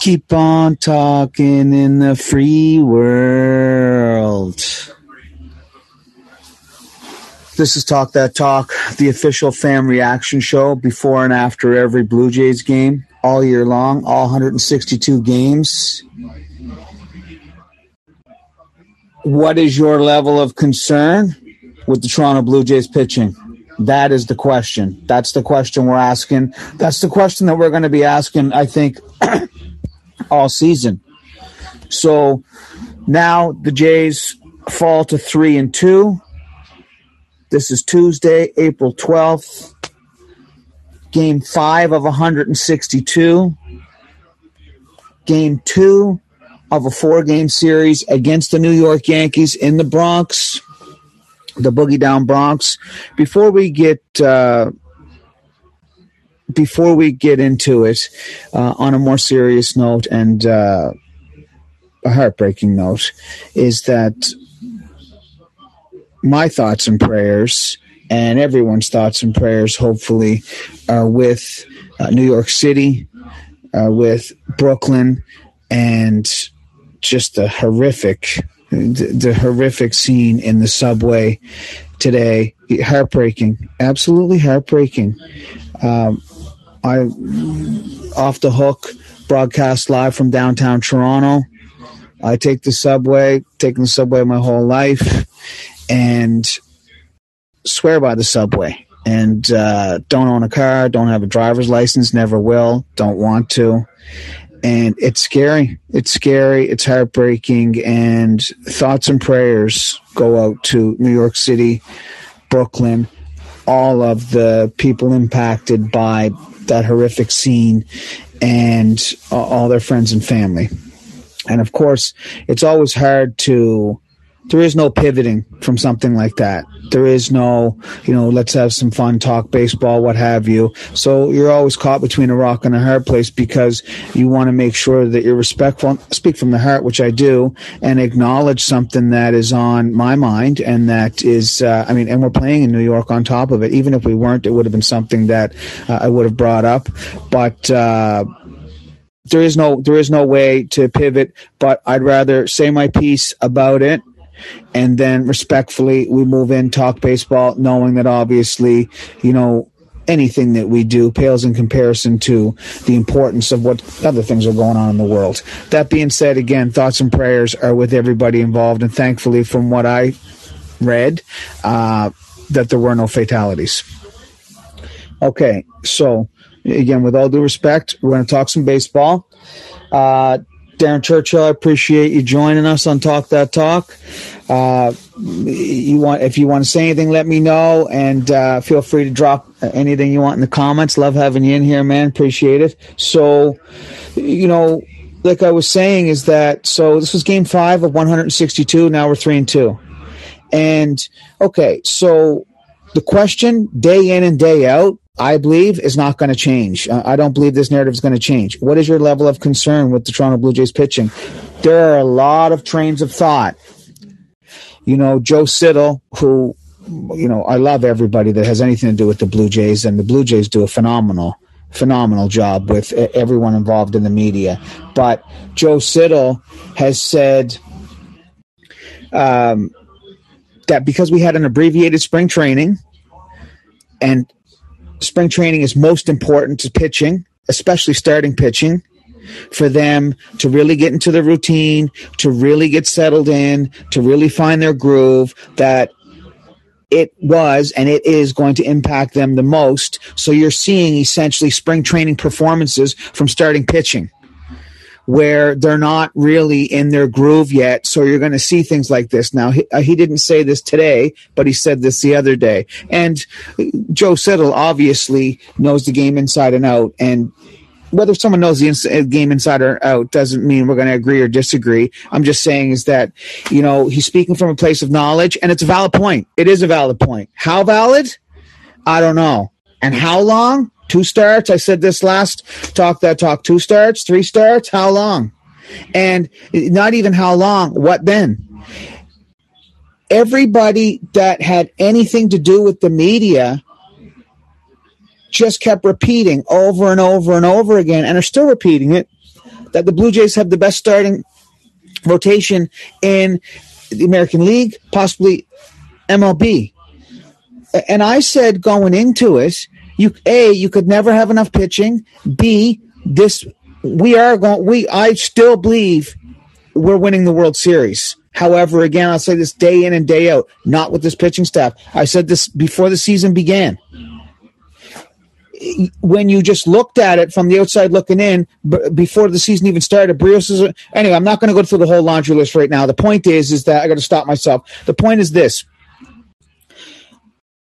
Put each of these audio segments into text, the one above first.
Keep on talking in the free world. This is Talk That Talk, the official fan reaction show before and after every Blue Jays game, all year long, all 162 games. What is your level of concern with the Toronto Blue Jays pitching? That is the question. That's the question we're asking. That's the question that we're going to be asking, I think, all season. So now the Jays fall to three and two. This is Tuesday, April 12th. Game five of 162. Game two of a four game series against the New York Yankees in the Bronx, the Boogie Down Bronx. Before we get. Uh, before we get into it, uh, on a more serious note and uh, a heartbreaking note, is that my thoughts and prayers, and everyone's thoughts and prayers, hopefully, are with uh, New York City, uh, with Brooklyn, and just the horrific, the, the horrific scene in the subway today. Heartbreaking, absolutely heartbreaking. Um, I off the hook broadcast live from downtown Toronto. I take the subway, taking the subway my whole life, and swear by the subway. And uh, don't own a car, don't have a driver's license, never will, don't want to. And it's scary. It's scary. It's heartbreaking. And thoughts and prayers go out to New York City, Brooklyn, all of the people impacted by that horrific scene and all their friends and family. And of course, it's always hard to there is no pivoting from something like that. There is no, you know, let's have some fun, talk baseball, what have you. So you're always caught between a rock and a hard place because you want to make sure that you're respectful, speak from the heart, which I do, and acknowledge something that is on my mind and that is, uh, I mean, and we're playing in New York on top of it. Even if we weren't, it would have been something that uh, I would have brought up. But, uh, there is no there is no way to pivot but i'd rather say my piece about it and then respectfully we move in talk baseball knowing that obviously you know anything that we do pales in comparison to the importance of what other things are going on in the world. That being said again thoughts and prayers are with everybody involved. And thankfully from what i read uh, that there were no fatalities. Okay so again with all due respect we're going to talk some baseball. Uh, Darren Churchill, I appreciate you joining us on Talk That Talk. Uh, you want if you want to say anything, let me know, and uh, feel free to drop anything you want in the comments. Love having you in here, man. Appreciate it. So, you know, like I was saying, is that so? This was Game Five of 162. Now we're three and two, and okay, so the question day in and day out I believe is not going to change. I don't believe this narrative is going to change. What is your level of concern with the Toronto Blue Jays pitching? There are a lot of trains of thought. You know, Joe Siddall, who, you know, I love everybody that has anything to do with the Blue Jays, and the Blue Jays do a phenomenal, phenomenal job with everyone involved in the media. But Joe Siddall has said um, that because we had an abbreviated spring training and spring training is most important to pitching, especially starting pitching, for them to really get into the routine, to really get settled in, to really find their groove, that it was and it is going to impact them the most. So you're seeing essentially spring training performances from starting pitching where they're not really in their groove yet. So you're going to see things like this. Now, he, uh, he, didn't say this today, but he said this the other day. And Joe Siddall obviously knows the game inside and out. And whether someone knows the ins- uh, game inside or out doesn't mean we're going to agree or disagree. I'm just saying is that, you know, he's speaking from a place of knowledge and it's a valid point. It is a valid point. How valid? I don't know. And how long? Two starts. I said this last talk that talk. Two starts, three starts. How long? And not even how long. What then? Everybody that had anything to do with the media just kept repeating over and over and over again and are still repeating it that the Blue Jays have the best starting rotation in the American League, possibly MLB. And I said going into it, you a you could never have enough pitching. B this we are going. We I still believe we're winning the World Series. However, again, I'll say this day in and day out, not with this pitching staff. I said this before the season began. When you just looked at it from the outside looking in, b- before the season even started, Berrios is a, anyway. I'm not going to go through the whole laundry list right now. The point is, is that I got to stop myself. The point is this: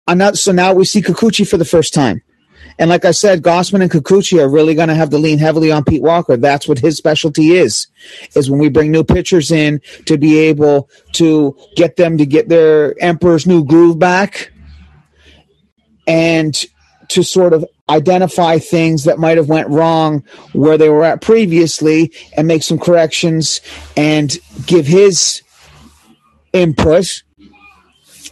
I'm not. So now we see Kikuchi for the first time. And like I said, Gausman and Kikuchi are really going to have to lean heavily on Pete Walker. That's what his specialty is, is when we bring new pitchers in to be able to get them to get their Emperor's new groove back and to sort of identify things that might have went wrong where they were at previously and make some corrections and give his input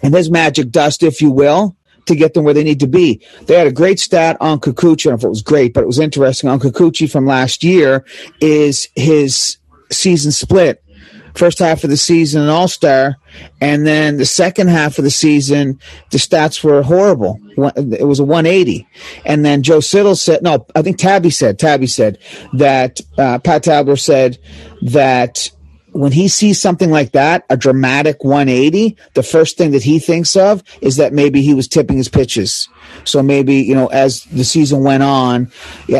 and his magic dust, if you will, to get them where they need to be. They had a great stat on Kikuchi. I don't know if it was great, but it was interesting on Kikuchi from last year is his season split. First half of the season, an all star, and then the second half of the season, the stats were horrible. It was a 180. And then Joe Siddall said, no, I think Tabby said, Tabby said that, uh, Pat Tabler said that when he sees something like that, a dramatic 180, the first thing that he thinks of is that maybe he was tipping his pitches. So maybe, you know, as the season went on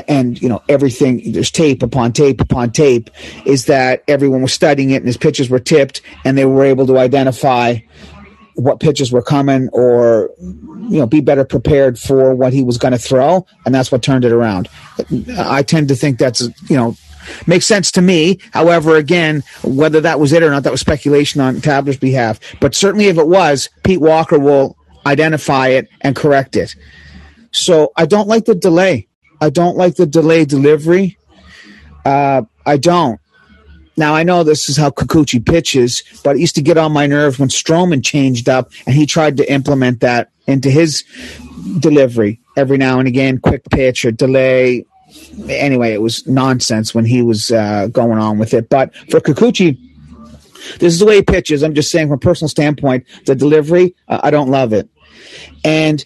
and, you know, everything, there's tape upon tape upon tape, is that everyone was studying it and his pitches were tipped and they were able to identify what pitches were coming or, you know, be better prepared for what he was going to throw. And that's what turned it around. I tend to think that's, you know, Makes sense to me. However, again, whether that was it or not, that was speculation on Tabler's behalf. But certainly if it was, Pete Walker will identify it and correct it. So I don't like the delay. I don't like the delay delivery. Uh, I don't. Now I know this is how Kikuchi pitches, but it used to get on my nerves when Stroman changed up and he tried to implement that into his delivery every now and again, quick pitch or delay, anyway, it was nonsense when he was uh, going on with it. But for Kikuchi, this is the way he pitches. I'm just saying from a personal standpoint, the delivery, uh, I don't love it. And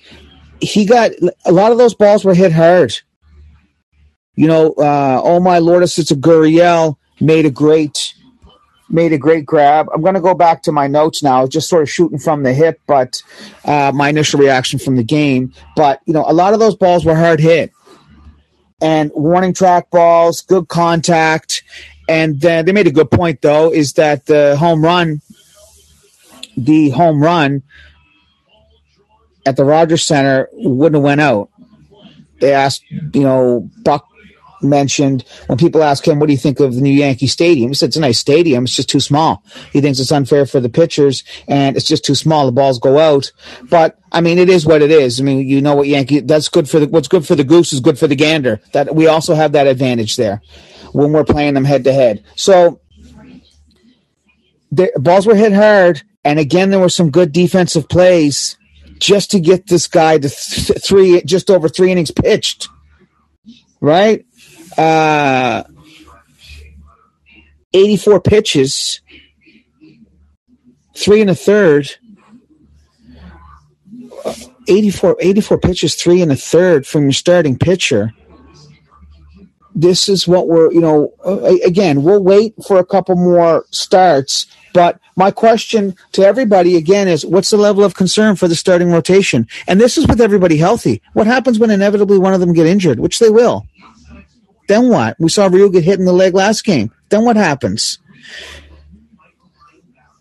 he got a lot of those balls were hit hard. You know, uh, oh my lord, it's a Gurriel made a great made a great grab. I'm going to go back to my notes now, just sort of shooting from the hip, but uh, my initial reaction from the game. But you know, a lot of those balls were hard hit and warning track balls, good contact. And then they made a good point, though, is that the home run, the home run at the Rogers Center wouldn't have went out. They asked, you know, Buck mentioned when people ask him, "What do you think of the new Yankee Stadium?" He said, "It's a nice stadium. It's just too small." He thinks it's unfair for the pitchers, and it's just too small. The balls go out. But I mean, it is what it is. I mean, you know what Yankee? That's good for the. What's good for the goose is good for the gander. That we also have that advantage there when we're playing them head to head. So the balls were hit hard, and again, there were some good defensive plays just to get this guy to th- three, just over three innings pitched. Right? Uh, 84 pitches, three and a third. 84, 84 pitches, three and a third from your starting pitcher. This is what we're, you know, again, we'll wait for a couple more starts. But my question to everybody again is what's the level of concern for the starting rotation? And this is with everybody healthy. What happens when inevitably one of them get injured, which they will? Then what? We saw Ryu get hit in the leg last game. Then what happens?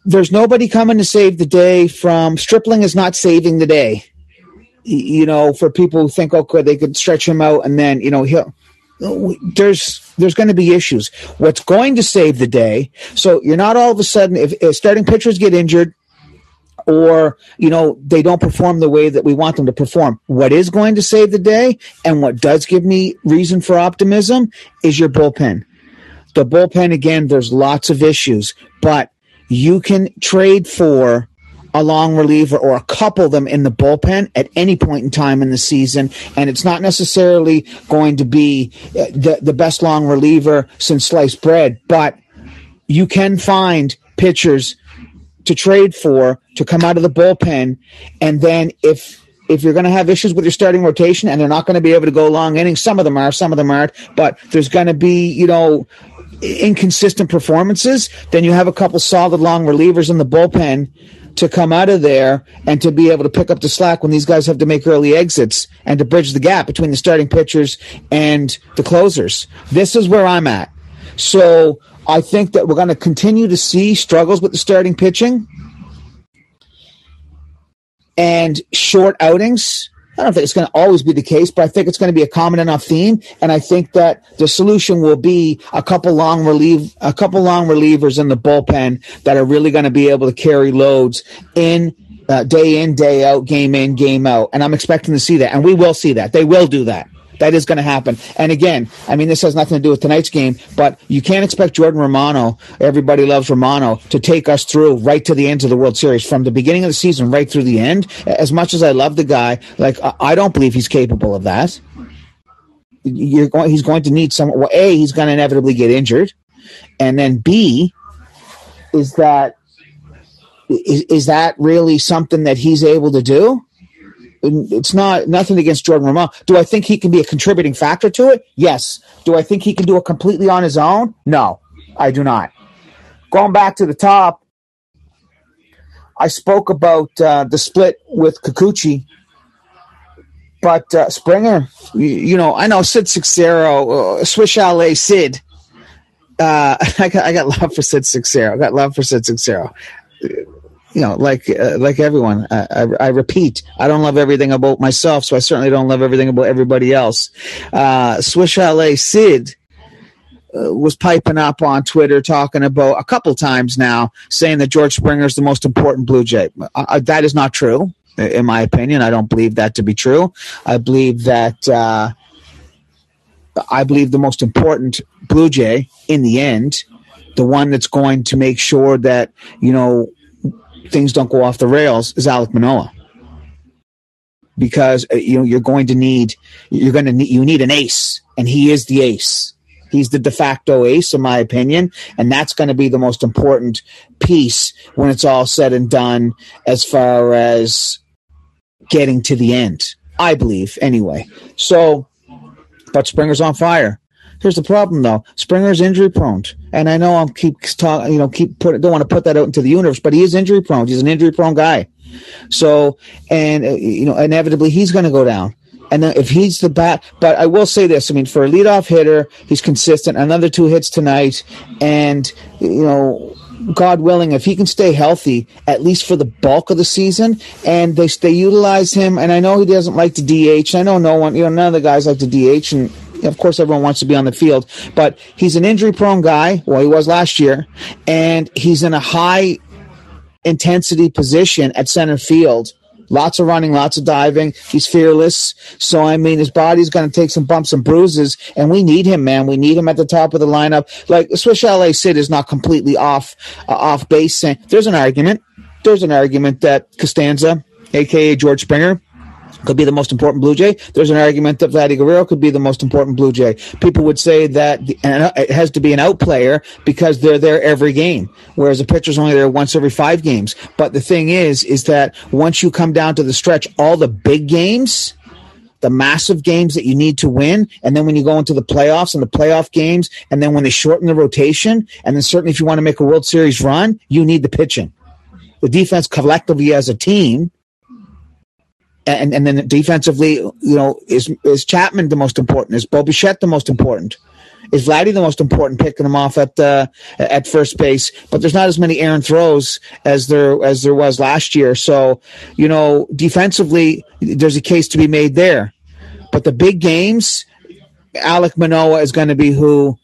There's nobody coming to save the day from Stripling is not saving the day. You know, for people who think, okay, they could stretch him out and then, you know, he'll there's there's going to be issues. What's going to save the day? So you're not all of a sudden if, if starting pitchers get injured, or you know they don't perform the way that we want them to perform what is going to save the day and what does give me reason for optimism is your bullpen the bullpen again there's lots of issues but you can trade for a long reliever or a couple them in the bullpen at any point in time in the season. And it's not necessarily going to be uh, the, the best long reliever since sliced bread, but you can find pitchers to trade for to come out of the bullpen. And then if if you're going to have issues with your starting rotation and they're not going to be able to go long innings, some of them are, some of them aren't, but there's going to be, you know, inconsistent performances, then you have a couple solid long relievers in the bullpen to come out of there and to be able to pick up the slack when these guys have to make early exits and to bridge the gap between the starting pitchers and the closers. This is where I'm at. So I think that we're going to continue to see struggles with the starting pitching and short outings. I don't think it's going to always be the case, but I think it's going to be a common enough theme. And I think that the solution will be a couple long relieve, a couple long relievers in the bullpen that are really going to be able to carry loads in uh, day in, day out, game in, game out. And I'm expecting to see that. And we will see that. They will do that. That is going to happen. And again, I mean, this has nothing to do with tonight's game, but you can't expect Jordan Romano, everybody loves Romano, to take us through right to the end of the World Series from the beginning of the season right through the end. As much as I love the guy, like, I don't believe he's capable of that. You're going, he's going to need some, well, A, he's going to inevitably get injured. And then B, is that, is, is that really something that he's able to do? It's not nothing against Jordan Romano. Do I think he can be a contributing factor to it? Yes. Do I think he can do it completely on his own? No, I do not. Going back to the top, I spoke about uh, the split with Kikuchi, but uh, Springer, you, you, know, I know Sid Seixeiro, uh, Swiss Chalet Sid. Uh, I got I got love for Sid Seixeiro. I got love for Sid Seixeiro you know, like uh, like everyone, I, I, I, repeat, I don't love everything about myself, so I certainly don't love everything about everybody else. Uh, Swiss Sid uh, was piping up on Twitter talking about a couple times now, saying that George Springer is the most important Blue Jay. Uh, uh, that is not true, in my opinion. I don't believe that to be true. I believe that. Uh, I believe the most important Blue Jay in the end, the one that's going to make sure that you know things don't go off the rails is Alek Manoah. Because uh, you know you're going to need you're going to need you need an ace, and he is the ace. He's the de facto ace, in my opinion, and that's going to be the most important piece when it's all said and done, as far as getting to the end. I believe, anyway. So, but Springer's on fire. Here's the problem, though. Springer's injury prone, and I know I'm keep talking, you know, keep put don't want to put that out into the universe, but he is injury prone. He's an injury prone guy. So, and uh, you know, inevitably he's going to go down. And then if he's the bat, but I will say this: I mean, for a leadoff hitter, he's consistent. Another two hits tonight, and you know, God willing, if he can stay healthy, at least for the bulk of the season, and they they utilize him. And I know he doesn't like to DH. I know no one, you know, none of the guys like to DH, and of course, everyone wants to be on the field, but he's an injury prone guy. Well, he was last year, and he's in a high intensity position at center field. Lots of running, lots of diving. He's fearless. So, I mean, his body's going to take some bumps and bruises, and we need him, man. We need him at the top of the lineup. Like, Swiss Chalet Sid is not completely off, uh, off base. There's an argument. There's an argument that Costanza, aka George Springer, could be the most important Blue Jay. There's an argument that Vladdy Guerrero could be the most important Blue Jay. People would say that it has to be an out player because they're there every game, whereas a pitcher's only there once every five games. But the thing is, is that once you come down to the stretch, all the big games, the massive games that you need to win. And then when you go into the playoffs and the playoff games, and then when they shorten the rotation, and then certainly if you want to make a World Series run, you need the pitching. The defense collectively as a team and and then defensively, you know, is is Chapman the most important? Is Bo Bichette the most important? Is Vladdy the most important, picking him off at uh, at first base? But there's not as many errant throws as there as there was last year. So, you know, defensively, there's a case to be made there. But the big games, Alek Manoah is going to be who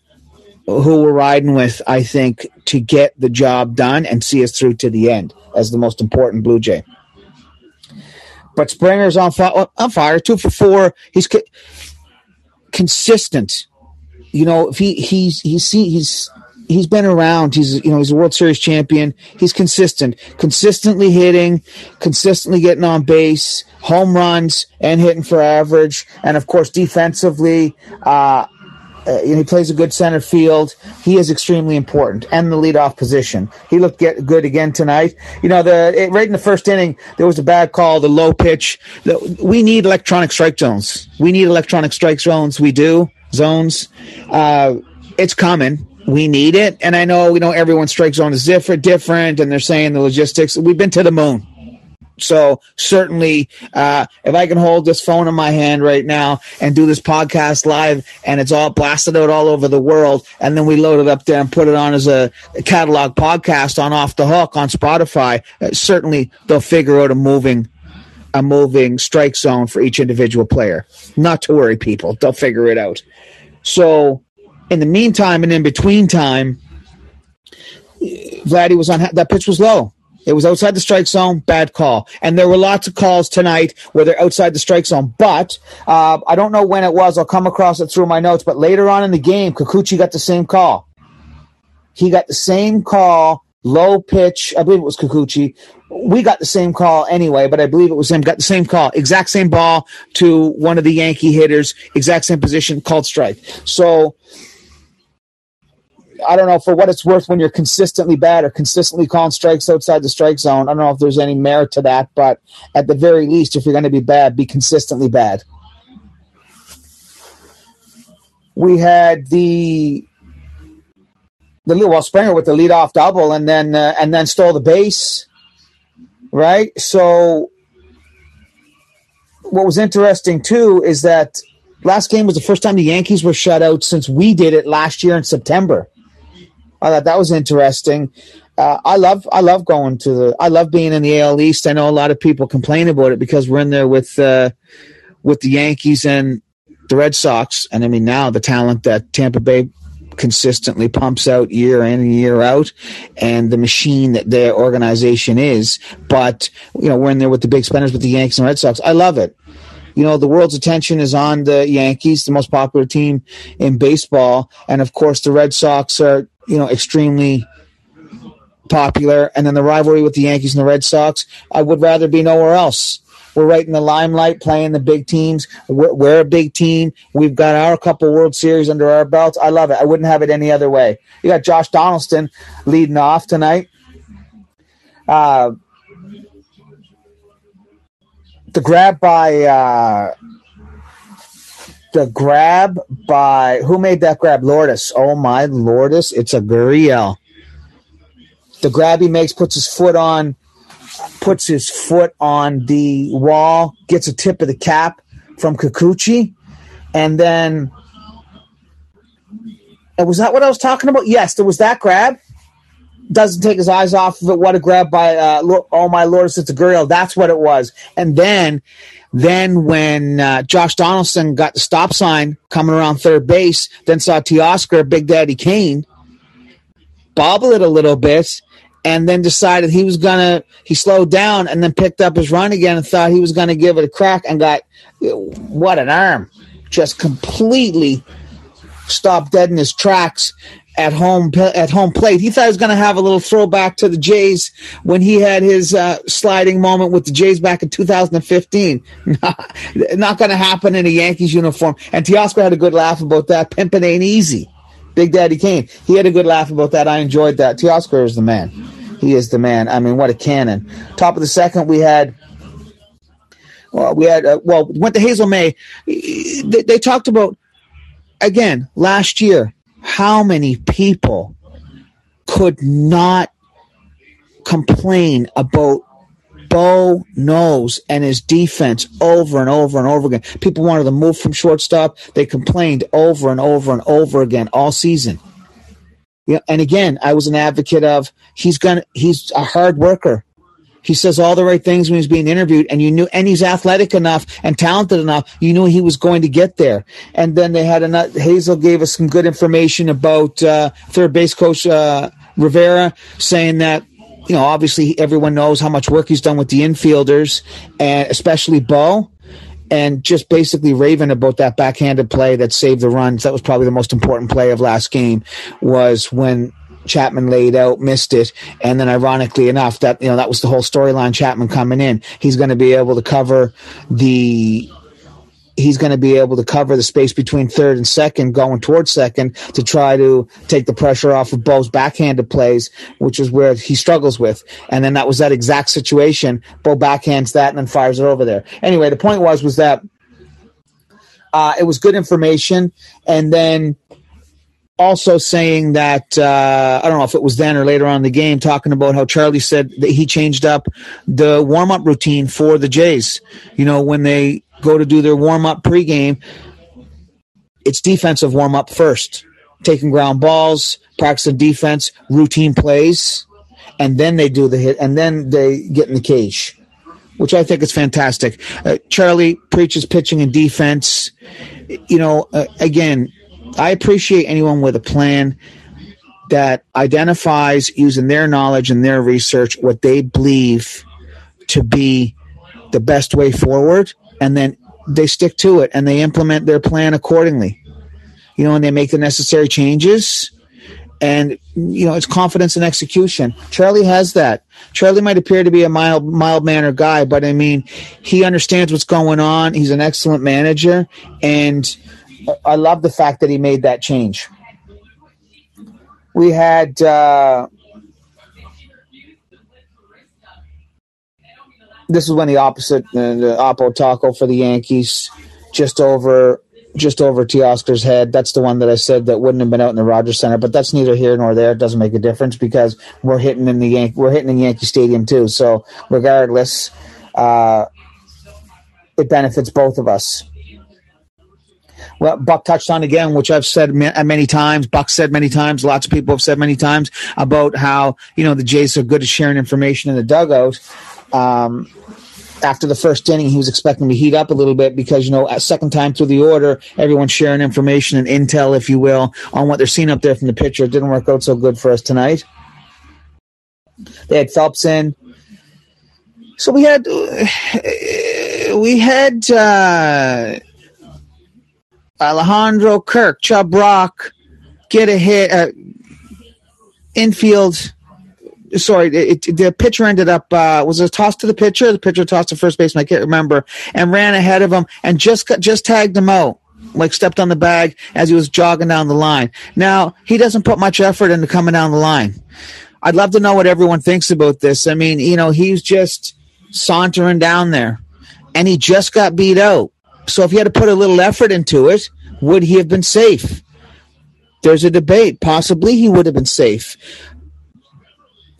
who we're riding with, I think, to get the job done and see us through to the end as the most important Blue Jay. But Springer's on fire. On fire, two for four. He's co- consistent. You know, if he he's he's he's he's been around. He's you know he's a World Series champion. He's consistent, consistently hitting, consistently getting on base, home runs, and hitting for average. And of course, defensively, uh, uh, he plays a good center field. He is extremely important, and the leadoff position. He looked get, good again tonight. You know, the it, right in the first inning, there was a bad call, the low pitch. The, we need electronic strike zones. We need electronic strike zones. We do zones. Uh, it's coming we need it. And I know, you know, everyone's strike zone is different, different, and they're saying the logistics. We've been to the moon. So certainly, uh, if I can hold this phone in my hand right now and do this podcast live, and it's all blasted out all over the world, and then we load it up there and put it on as a catalog podcast on Off the Hook on Spotify, uh, certainly they'll figure out a moving a moving strike zone for each individual player. Not to worry, people. They'll figure it out. So in the meantime and in between time, Vladdy was on that pitch was low. It was outside the strike zone, bad call. And there were lots of calls tonight where they're outside the strike zone. But uh, I don't know when it was. I'll come across it through my notes. But later on in the game, Kikuchi got the same call. He got the same call, low pitch. I believe it was Kikuchi. We got the same call anyway, but I believe it was him. Got the same call, exact same ball to one of the Yankee hitters, exact same position, called strike. So I don't know for what it's worth when you're consistently bad or consistently calling strikes outside the strike zone. I don't know if there's any merit to that, but at the very least, if you're going to be bad, be consistently bad. We had the the well Springer with the leadoff double, and then uh, and then stole the base, right? So what was interesting too is that last game was the first time the Yankees were shut out since we did it last year in September. I thought that was interesting. Uh, I love I love going to the I love being in the AL East. I know a lot of people complain about it because we're in there with uh, with the Yankees and the Red Sox, and I mean now the talent that Tampa Bay consistently pumps out year in and year out, and the machine that their organization is. But you know we're in there with the big spenders with the Yankees and Red Sox. I love it you know, the world's attention is on the Yankees, the most popular team in baseball. And of course, the Red Sox are you know, extremely popular. And then the rivalry with the Yankees and the Red Sox, I would rather be nowhere else. We're right in the limelight playing the big teams. We're, we're, a big team. We've got our couple World Series under our belts. I love it. I wouldn't have it any other way. You got Josh Donaldson leading off tonight. Uh, the grab by uh, the grab by who made that grab? Lourdes. Oh my Lourdes, it's a Gurriel. The grab he makes puts his foot on puts his foot on the wall, gets a tip of the cap from Kikuchi, and then was that what I was talking about? Yes, there was that grab. Doesn't take his eyes off of it. What a grab by uh, oh my lord, it's a girl. That's what it was. And then then when uh, Josh Donaldson got the stop sign coming around third base, then saw Teoscar, Big Daddy Kane, bobble it a little bit, and then decided he was gonna. He slowed down and then picked up his run again and thought he was gonna give it a crack and got what an arm, just completely stopped dead in his tracks at home at home plate. He thought he was going to have a little throwback to the Jays when he had his uh, sliding moment with the Jays back in 2015. not, going to happen in a Yankees uniform. And Teoscar had a good laugh about that. Pimpin' ain't easy. Big Daddy Kane. He had a good laugh about that. I enjoyed that. Teoscar is the man. He is the man. I mean, what a cannon. Top of the second, we had. Well, we had uh, well went to Hazel May. They, they talked about again last year how many people could not complain about Bo Knows and his defense over and over and over again. People wanted to move from shortstop. They complained over and over and over again all season. Yeah, and again, I was an advocate of he's gonna he's a hard worker. He says all the right things when he's being interviewed, and you knew, and he's athletic enough and talented enough. You knew he was going to get there. And then they had a Hazel gave us some good information about uh, third base coach uh, Rivera saying that you know obviously everyone knows how much work he's done with the infielders, and especially Bo. and just basically raving about that backhanded play that saved the runs. That was probably the most important play of last game was when Chapman laid out, missed it, and then ironically enough, that you know that was the whole storyline. Chapman coming in, he's going to be able to cover the he's going to be able to cover the space between third and second, going towards second to try to take the pressure off of Bo's backhanded plays, which is where he struggles with. And then that was that exact situation. Bo backhands that and then fires it over there. Anyway, the point was was that uh, it was good information, and then also saying that uh, I don't know if it was then or later on the game, talking about how Charlie said that he changed up the warm up routine for the Jays. You know, when they go to do their warm up pregame, it's defensive warm up first, taking ground balls, practicing defense, routine plays, and then they do the hit, and then they get in the cage, which I think is fantastic. Uh, Charlie preaches pitching and defense. You know, uh, again, I appreciate anyone with a plan that identifies using their knowledge and their research what they believe to be the best way forward and then they stick to it and they implement their plan accordingly. You know, and they make the necessary changes. And you know, it's confidence and execution. Charlie has that. Charlie might appear to be a mild, mild mannered guy, but I mean, he understands what's going on. He's an excellent manager, and I love the fact that he made that change. We had uh, this is when the opposite, uh, the Oppo Taco for the Yankees, just over just over Teoscar's head. That's the one that I said that wouldn't have been out in the Rogers Center, but that's neither here nor there. It doesn't make a difference because we're hitting in the Yankee, we're hitting in Yankee Stadium too. So regardless, uh, it benefits both of us. Well, Buck touched on again, which I've said many times. Buck said many times. Lots of people have said many times about how you know the Jays are good at sharing information in the dugout. Um, after the first inning, he was expecting to heat up a little bit because, you know, a second time through the order, everyone's sharing information and intel, if you will, on what they're seeing up there from the pitcher. It didn't work out so good for us tonight. They had Phelps in. So we had, we had, uh, Alejandro Kirk, Chubb Rock, get a hit, uh, infield sorry, it, it, the pitcher ended up uh, was a toss to the pitcher. The pitcher tossed to first baseman. I can't remember, and ran ahead of him and just got, just tagged him out. Like stepped on the bag as he was jogging down the line. Now he doesn't put much effort into coming down the line. I'd love to know what everyone thinks about this. I mean, you know, he's just sauntering down there, and he just got beat out. So if he had to put a little effort into it, would he have been safe? There's a debate. Possibly he would have been safe.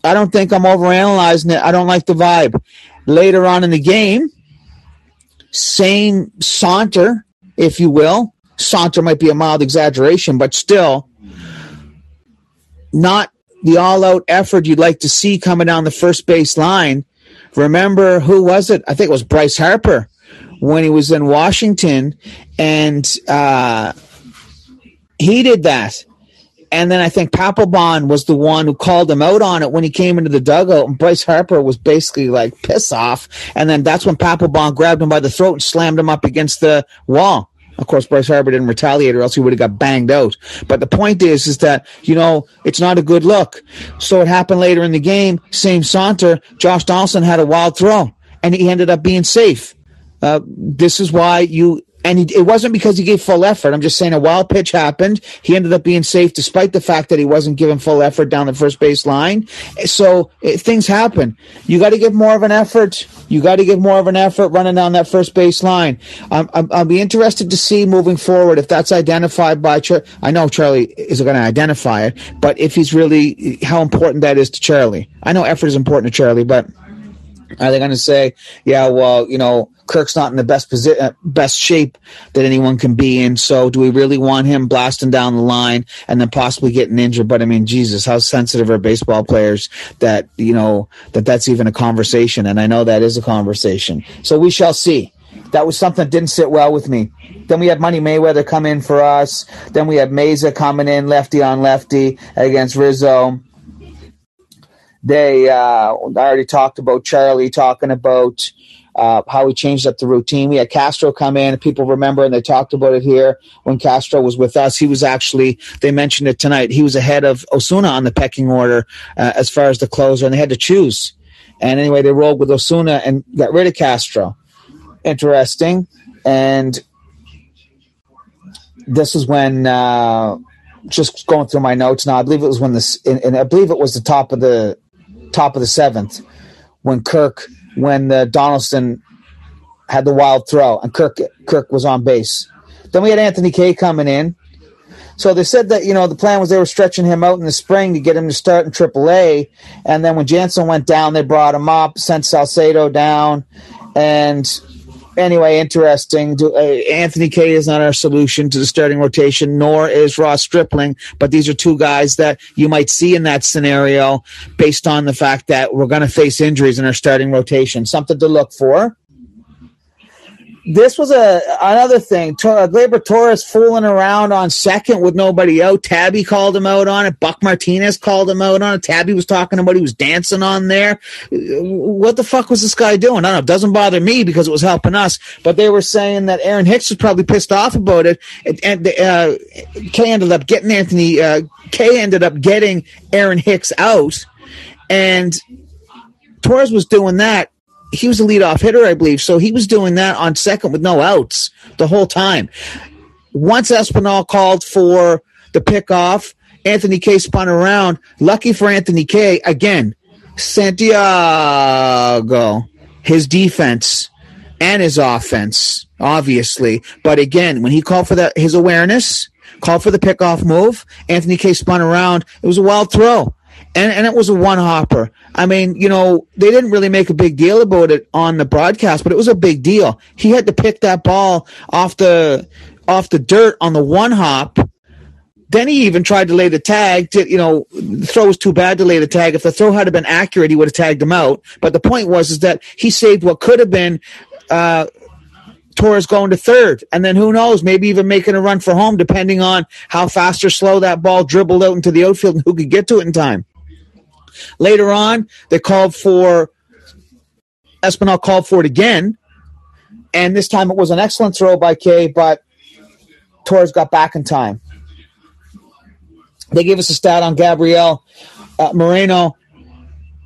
I don't think I'm overanalyzing it. I don't like the vibe. Later on in the game, same saunter, if you will. Saunter might be a mild exaggeration, but still not the all out effort you'd like to see coming down the first base line. Remember, who was it? I think it was Bryce Harper when he was in Washington, and uh, he did that and then I think Papelbon was the one who called him out on it when he came into the dugout. And Bryce Harper was basically like, piss off. And then that's when Papelbon grabbed him by the throat and slammed him up against the wall. Of course, Bryce Harper didn't retaliate or else he would have got banged out. But the point is, is that, you know, it's not a good look. So it happened later in the game. Same saunter. Josh Donaldson had a wild throw and he ended up being safe. Uh, this is why you and he, it wasn't because he gave full effort. I'm just saying a wild pitch happened. He ended up being safe despite the fact that he wasn't giving full effort down the first base line. So it, things happen. You got to give more of an effort. You got to give more of an effort running down that first base line. Um, I'll be interested to see moving forward if that's identified by. Char- I know Charlie is going to identify it, but if he's really how important that is to Charlie. I know effort is important to Charlie, but are they going to say, yeah, well, you know, Kirk's not in the best position, uh, best shape that anyone can be in. So, do we really want him blasting down the line and then possibly getting injured? But I mean, Jesus, how sensitive are baseball players that you know that that's even a conversation? And I know that is a conversation. So we shall see. That was something that didn't sit well with me. Then we had Money Mayweather come in for us. Then we had Mayza coming in lefty on lefty against Rizzo they uh, I already talked about Charlie talking about uh, how he changed up the routine. We had Castro come in. People remember, and they talked about it here when Castro was with us. He was actually, they mentioned it tonight, he was ahead of Osuna on the pecking order uh, as far as the closer, and they had to choose. And anyway, they rolled with Osuna and got rid of Castro. Interesting. And this is when, uh, just going through my notes now, I believe it was when this, and I believe it was the top of the top of the seventh when Kirk when the Donaldson had the wild throw and Kirk Kirk was on base. Then we had Anthony Kay coming in. So they said that you know the plan was they were stretching him out in the spring to get him to start in AAA, and then when Jansen went down, they brought him up, sent Salcedo down, and anyway, interesting. Uh, Anthony Kay is not our solution to the starting rotation, nor is Ross Stripling. But these are two guys that you might see in that scenario based on the fact that we're going to face injuries in our starting rotation. Something to look for this was a another thing. Gleyber Torres fooling around on second with nobody out. Tabby called him out on it. Buck Martinez called him out on it. Tabby was talking about he was dancing on there. What the fuck was this guy doing? I don't know. It doesn't bother me because it was helping us. But they were saying that Aaron Hicks was probably pissed off about it. And, uh, Kay ended up getting Anthony. Uh, Kay ended up getting Aaron Hicks out, and Torres was doing that he was a leadoff hitter, I believe. So he was doing that on second with no outs the whole time. Once Espinal called for the pickoff, Anthony Kay spun around. Lucky for Anthony Kay, again, Santiago, his defense and his offense, obviously. But again, when he called for that, his awareness, called for the pickoff move, Anthony Kay spun around. It was a wild throw and and it was a one hopper. I mean, you know, they didn't really make a big deal about it on the broadcast, but it was a big deal. He had to pick that ball off the off the dirt on the one hop. Then he even tried to lay the tag. To, you know, the throw was too bad to lay the tag. If the throw had been accurate, he would have tagged him out. But the point was is that he saved what could have been uh, Torres going to third. And then who knows, maybe even making a run for home, depending on how fast or slow that ball dribbled out into the outfield and who could get to it in time. Later on, they called for Espinal called for it again, and this time it was an excellent throw by Kay, but Torres got back in time. They gave us a stat on Gabriel uh, Moreno,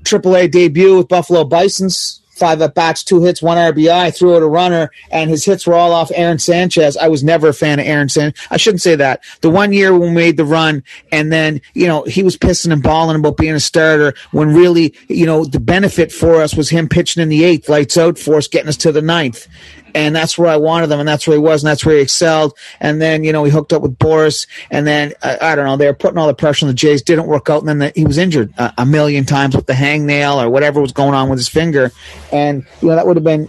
AAA debut with Buffalo Bisons five at bats, two hits, one RBI, threw out a runner, and his hits were all off Aaron Sanchez. I was never a fan of Aaron Sanchez. I shouldn't say that. The one year we made the run, and then, you know, he was pissing and balling about being a starter when really, you know, the benefit for us was him pitching in the eighth, lights out for us, getting us to the ninth and that's where I wanted them, and that's where he was, and that's where he excelled. And then you know he hooked up with Boras, and then I, don't know they were putting all the pressure on the Jays, didn't work out, and then the, he was injured a, a, million times with the hangnail or whatever was going on with his finger, and you know that would have been.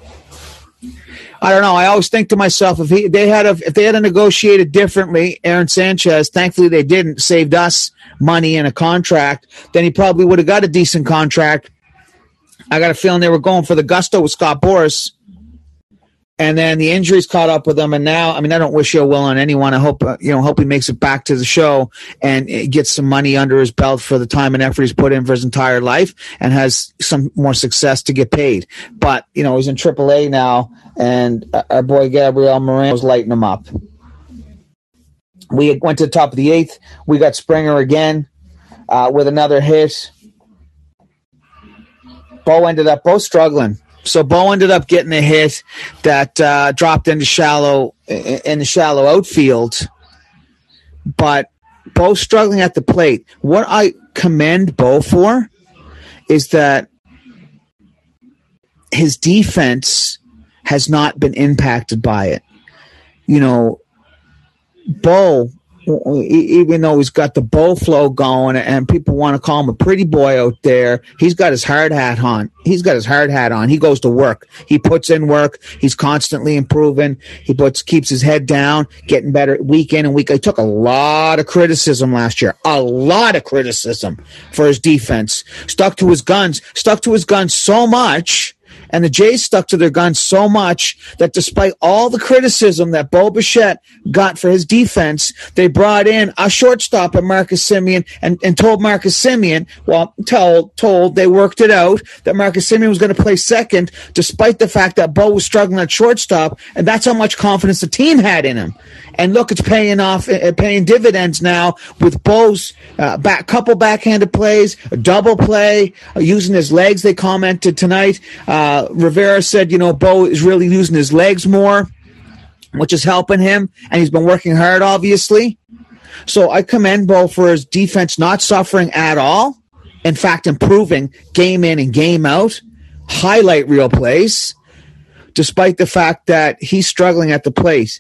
I don't know. I always think to myself if he they had a, if they had negotiated differently, Aaron Sanchez. Thankfully, they didn't. Saved us money in a contract. Then he probably would have got a decent contract. I got a feeling they were going for the gusto with Scott Boras and then the injuries caught up with him. And now, I mean, I don't wish ill will on anyone. I hope, uh, you know, hope he makes it back to the show and gets some money under his belt for the time and effort he's put in for his entire life and has some more success to get paid. But, you know, he's in AAA now and our boy Gabriel Moreno was lighting him up. We went to the top of the eighth. We got Springer again uh, with another hit. Bo ended up both struggling so Bo ended up getting a hit that uh, dropped into shallow in the shallow outfield, but Bo struggling at the plate. What I commend Bo for is that his defense has not been impacted by it. You know, Bo even though he's got the bow flow going and people want to call him a pretty boy out there, he's got his hard hat on. He's got his hard hat on. He goes to work. He puts in work. He's constantly improving. He puts keeps his head down, getting better week in and week. He took a lot of criticism last year. A lot of criticism for his defense. Stuck to his guns. Stuck to his guns so much And the Jays stuck to their guns so much that despite all the criticism that Bo Bichette got for his defense, they brought in a shortstop at Marcus Semien and, and told Marcus Semien, well, told, told they worked it out that Marcus Semien was going to play second, despite the fact that Bo was struggling at shortstop. And that's how much confidence the team had in him. And look, it's paying off, uh, paying dividends now with Bo's uh, back, couple backhanded plays, a double play, uh, using his legs. They commented tonight. Uh, Uh, Rivera said, you know, Bo is really using his legs more, which is helping him, and he's been working hard, obviously. So I commend Bo for his defense not suffering at all. In fact, improving game in and game out. Highlight reel plays, despite the fact that he's struggling at the plate.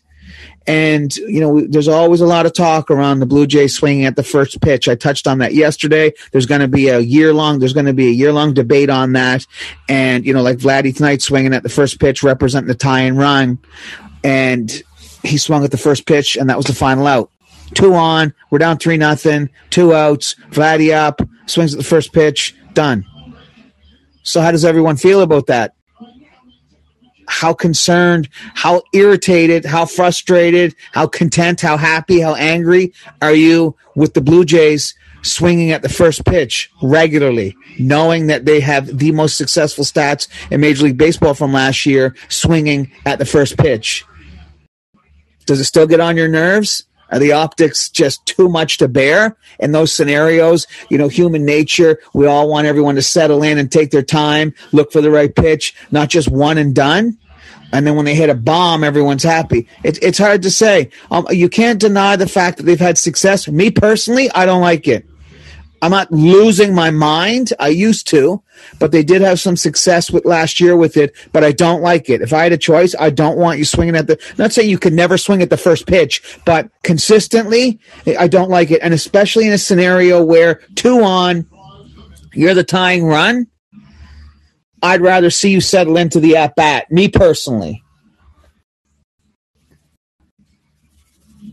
And, you know, there's always a lot of talk around the Blue Jays swinging at the first pitch. I touched on that yesterday. There's going to be a year long, there's going to be a year long debate on that. And, you know, like Vladdy tonight swinging at the first pitch, representing the tie and run. And he swung at the first pitch, and that was the final out. Two on, we're down three nothing, two outs, Vladdy up, swings at the first pitch, done. So how does everyone feel about that? How concerned, how irritated, how frustrated, how content, how happy, how angry are you with the Blue Jays swinging at the first pitch regularly, knowing that they have the most successful stats in Major League Baseball from last year, swinging at the first pitch? Does it still get on your nerves? Are the optics just too much to bear in those scenarios? You know, human nature, we all want everyone to settle in and take their time, look for the right pitch, not just one and done. And then when they hit a bomb, everyone's happy. It, it's hard to say. Um, you can't deny the fact that they've had success. Me personally, I don't like it. I'm not losing my mind. I used to, but they did have some success with last year with it, but I don't like it. If I had a choice, I don't want you swinging at the, not saying you can never swing at the first pitch, but consistently, I don't like it. And especially in a scenario where two on, you're the tying run. I'd rather see you settle into the at bat, me personally.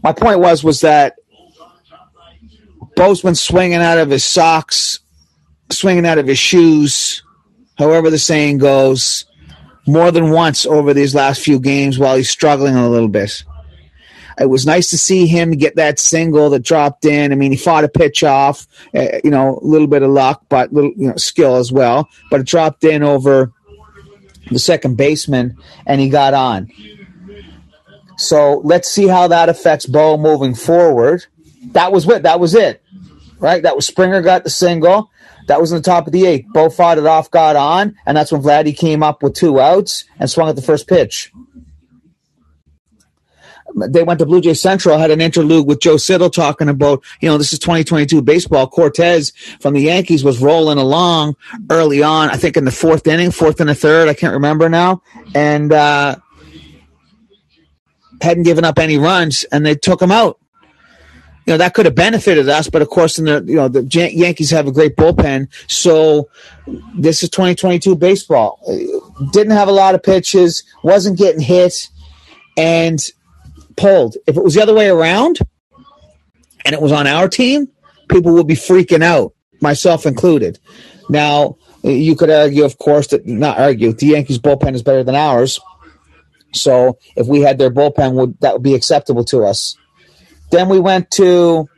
My point was, was that Been swinging out of his socks, swinging out of his shoes, however the saying goes, more than once over these last few games while he's struggling a little bit. It was nice to see him get that single that dropped in. I mean, he fought a pitch off, uh, you know, a little bit of luck, but little you know skill as well. But it dropped in over the second baseman, and he got on. So let's see how that affects Bo moving forward. That was what that was it right? That was Springer got the single. That was in the top of the eighth. Bo fought it off, got on, and that's when Vladdy came up with two outs and swung at the first pitch. They went to Blue Jay Central, had an interlude with Joe Siddall talking about, you know, this is 2022 baseball. Cortes from the Yankees was rolling along early on, I think in the fourth inning, fourth and a third, I can't remember now, and uh, hadn't given up any runs, and they took him out you know that could have benefited us but of course in the you know the yankees have a great bullpen so this is 2022 baseball. Didn't have a lot of pitches wasn't getting hit and pulled. If it was the other way around and it was on our team people would be freaking out myself included. Now you could argue of course that not argue the yankees bullpen is better than ours. So if we had their bullpen would that would be acceptable to us then we went to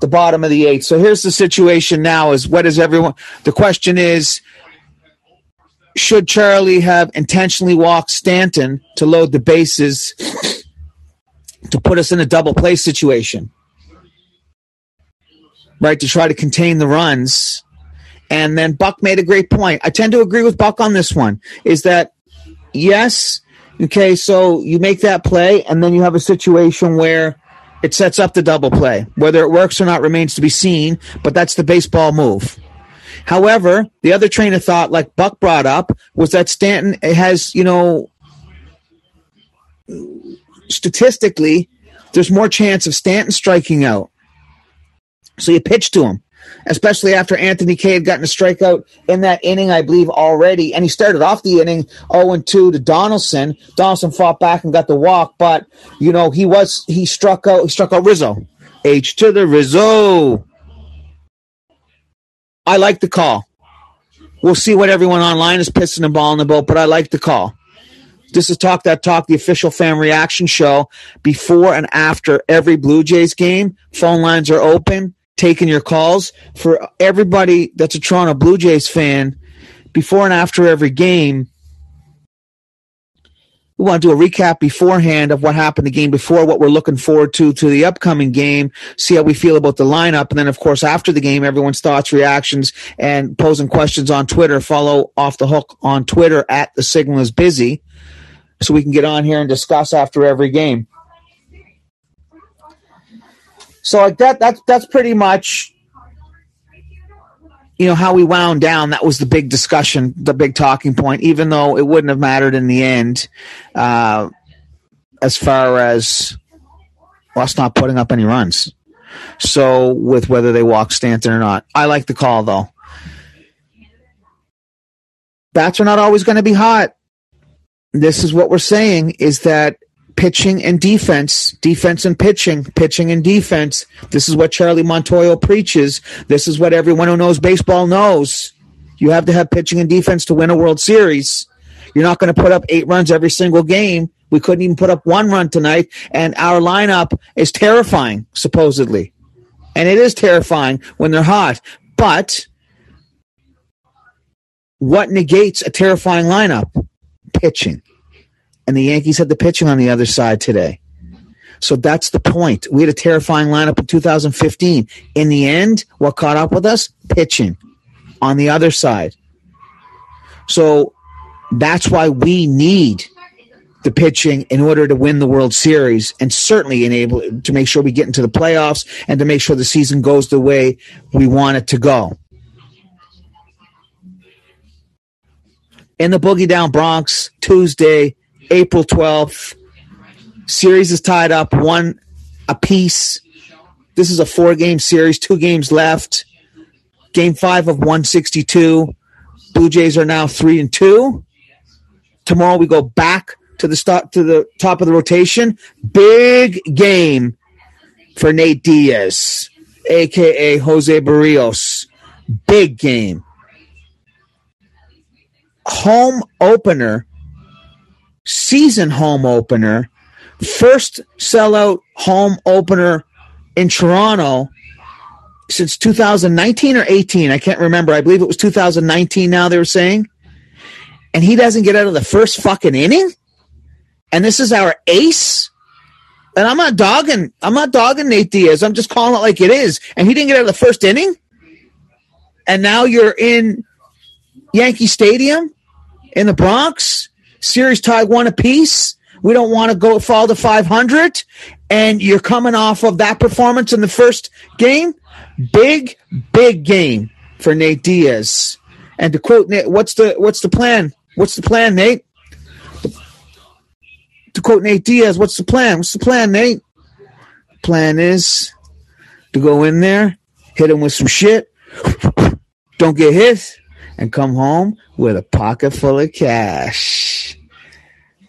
the bottom of the eighth. So here's the situation now is what is everyone the question is should Charlie have intentionally walked Stanton to load the bases to put us in a double play situation? Right, to try to contain the runs. And then Buck made a great point. I tend to agree with Buck on this one. Is that yes, okay, so you make that play and then you have a situation where it sets up the double play. Whether it works or not remains to be seen, but that's the baseball move. However, the other train of thought, like Buck brought up, was that Stanton has, you know, statistically, there's more chance of Stanton striking out. So you pitch to him especially after Anthony Kay had gotten a strikeout in that inning, I believe, already. And he started off the inning 0 2 to Donaldson. Donaldson fought back and got the walk, but, you know, he was, he struck out, he struck out Rizzo. H to the Rizzo. I like the call. We'll see what everyone online is pissing and balling about, but I like the call. This is Talk That Talk, the official fan reaction show before and after every Blue Jays game. Phone lines are open, taking your calls. For everybody that's a Toronto Blue Jays fan, before and after every game, we want to do a recap beforehand of what happened the game before, what we're looking forward to to the upcoming game, see how we feel about the lineup, and then of course after the game, everyone's thoughts, reactions, and posing questions on Twitter. Follow off the hook on Twitter at the signal is busy, so we can get on here and discuss after every game. So like that, that's that's pretty much you know how we wound down. That was the big discussion the big talking point even though it wouldn't have mattered in the end uh, as far as us not putting up any runs. So with whether they walk stanton or not. I like the call though. Bats are not always going to be hot. This is what we're saying is that pitching and defense, defense and pitching, pitching and defense. This is what Charlie Montoyo preaches. This is what everyone who knows baseball knows. You have to have pitching and defense to win a World Series. You're not going to put up eight runs every single game. We couldn't even put up one run tonight, and our lineup is terrifying, supposedly. And it is terrifying when they're hot. But what negates a terrifying lineup? Pitching and the Yankees had the pitching on the other side today. So that's the point. We had a terrifying lineup in 2015. In the end, what caught up with us? Pitching on the other side. So that's why we need the pitching in order to win the World Series and certainly enable to make sure we get into the playoffs and to make sure the season goes the way we want it to go. In the Boogie Down Bronx, Tuesday, April 12th. Series is tied up one apiece. This is a four game series, two games left. Game five of 162. Blue Jays are now three and two. Tomorrow we go back to the start to the top of the rotation. Big game for Nate Diaz, aka Jose Berrios. Big game. Home opener season home opener, first sellout home opener in Toronto since 2019 or 18. I can't remember. I believe it was 2019 now they were saying. And he doesn't get out of the first fucking inning? And this is our ace? And I'm not dogging, I'm not dogging Nate Diaz. I'm just calling it like it is. And he didn't get out of the first inning? And now you're in Yankee Stadium in the Bronx series tied one apiece. We don't want to go fall to 500. And you're coming off of that performance in the first game. Big, big game for Nate Diaz. And to quote Nate, what's the what's the plan? What's the plan, Nate? To quote Nate Diaz, what's the plan? What's the plan, Nate? Plan is to go in there, hit him with some shit, don't get hit, and come home with a pocket full of cash.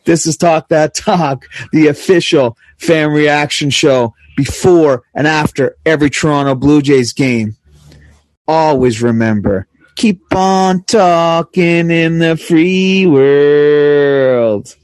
This is Talk That Talk, the official fan reaction show before and after every Toronto Blue Jays game. Always remember, keep on talking in the free world.